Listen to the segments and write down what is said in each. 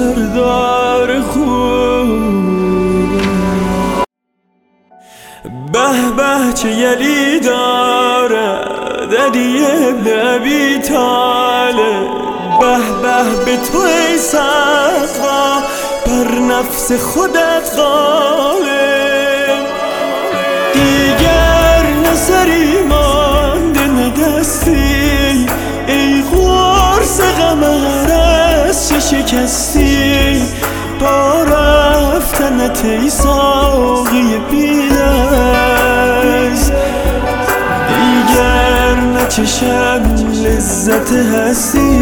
سردار خوب. به به چه یلی داره علی نبی تاله به به به تو ای بر نفس خودت غاله رفتنت ای ساقی دیگر نچشم لذت هستی.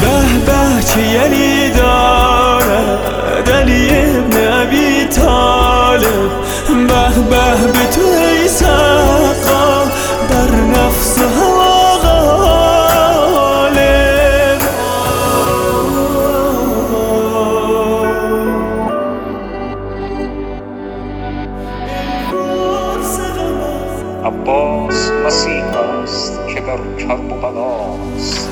به به چه یلی دارد علی ابن ابی طالب؟ به به به تو عباس مسیح است که در کرب و بلاست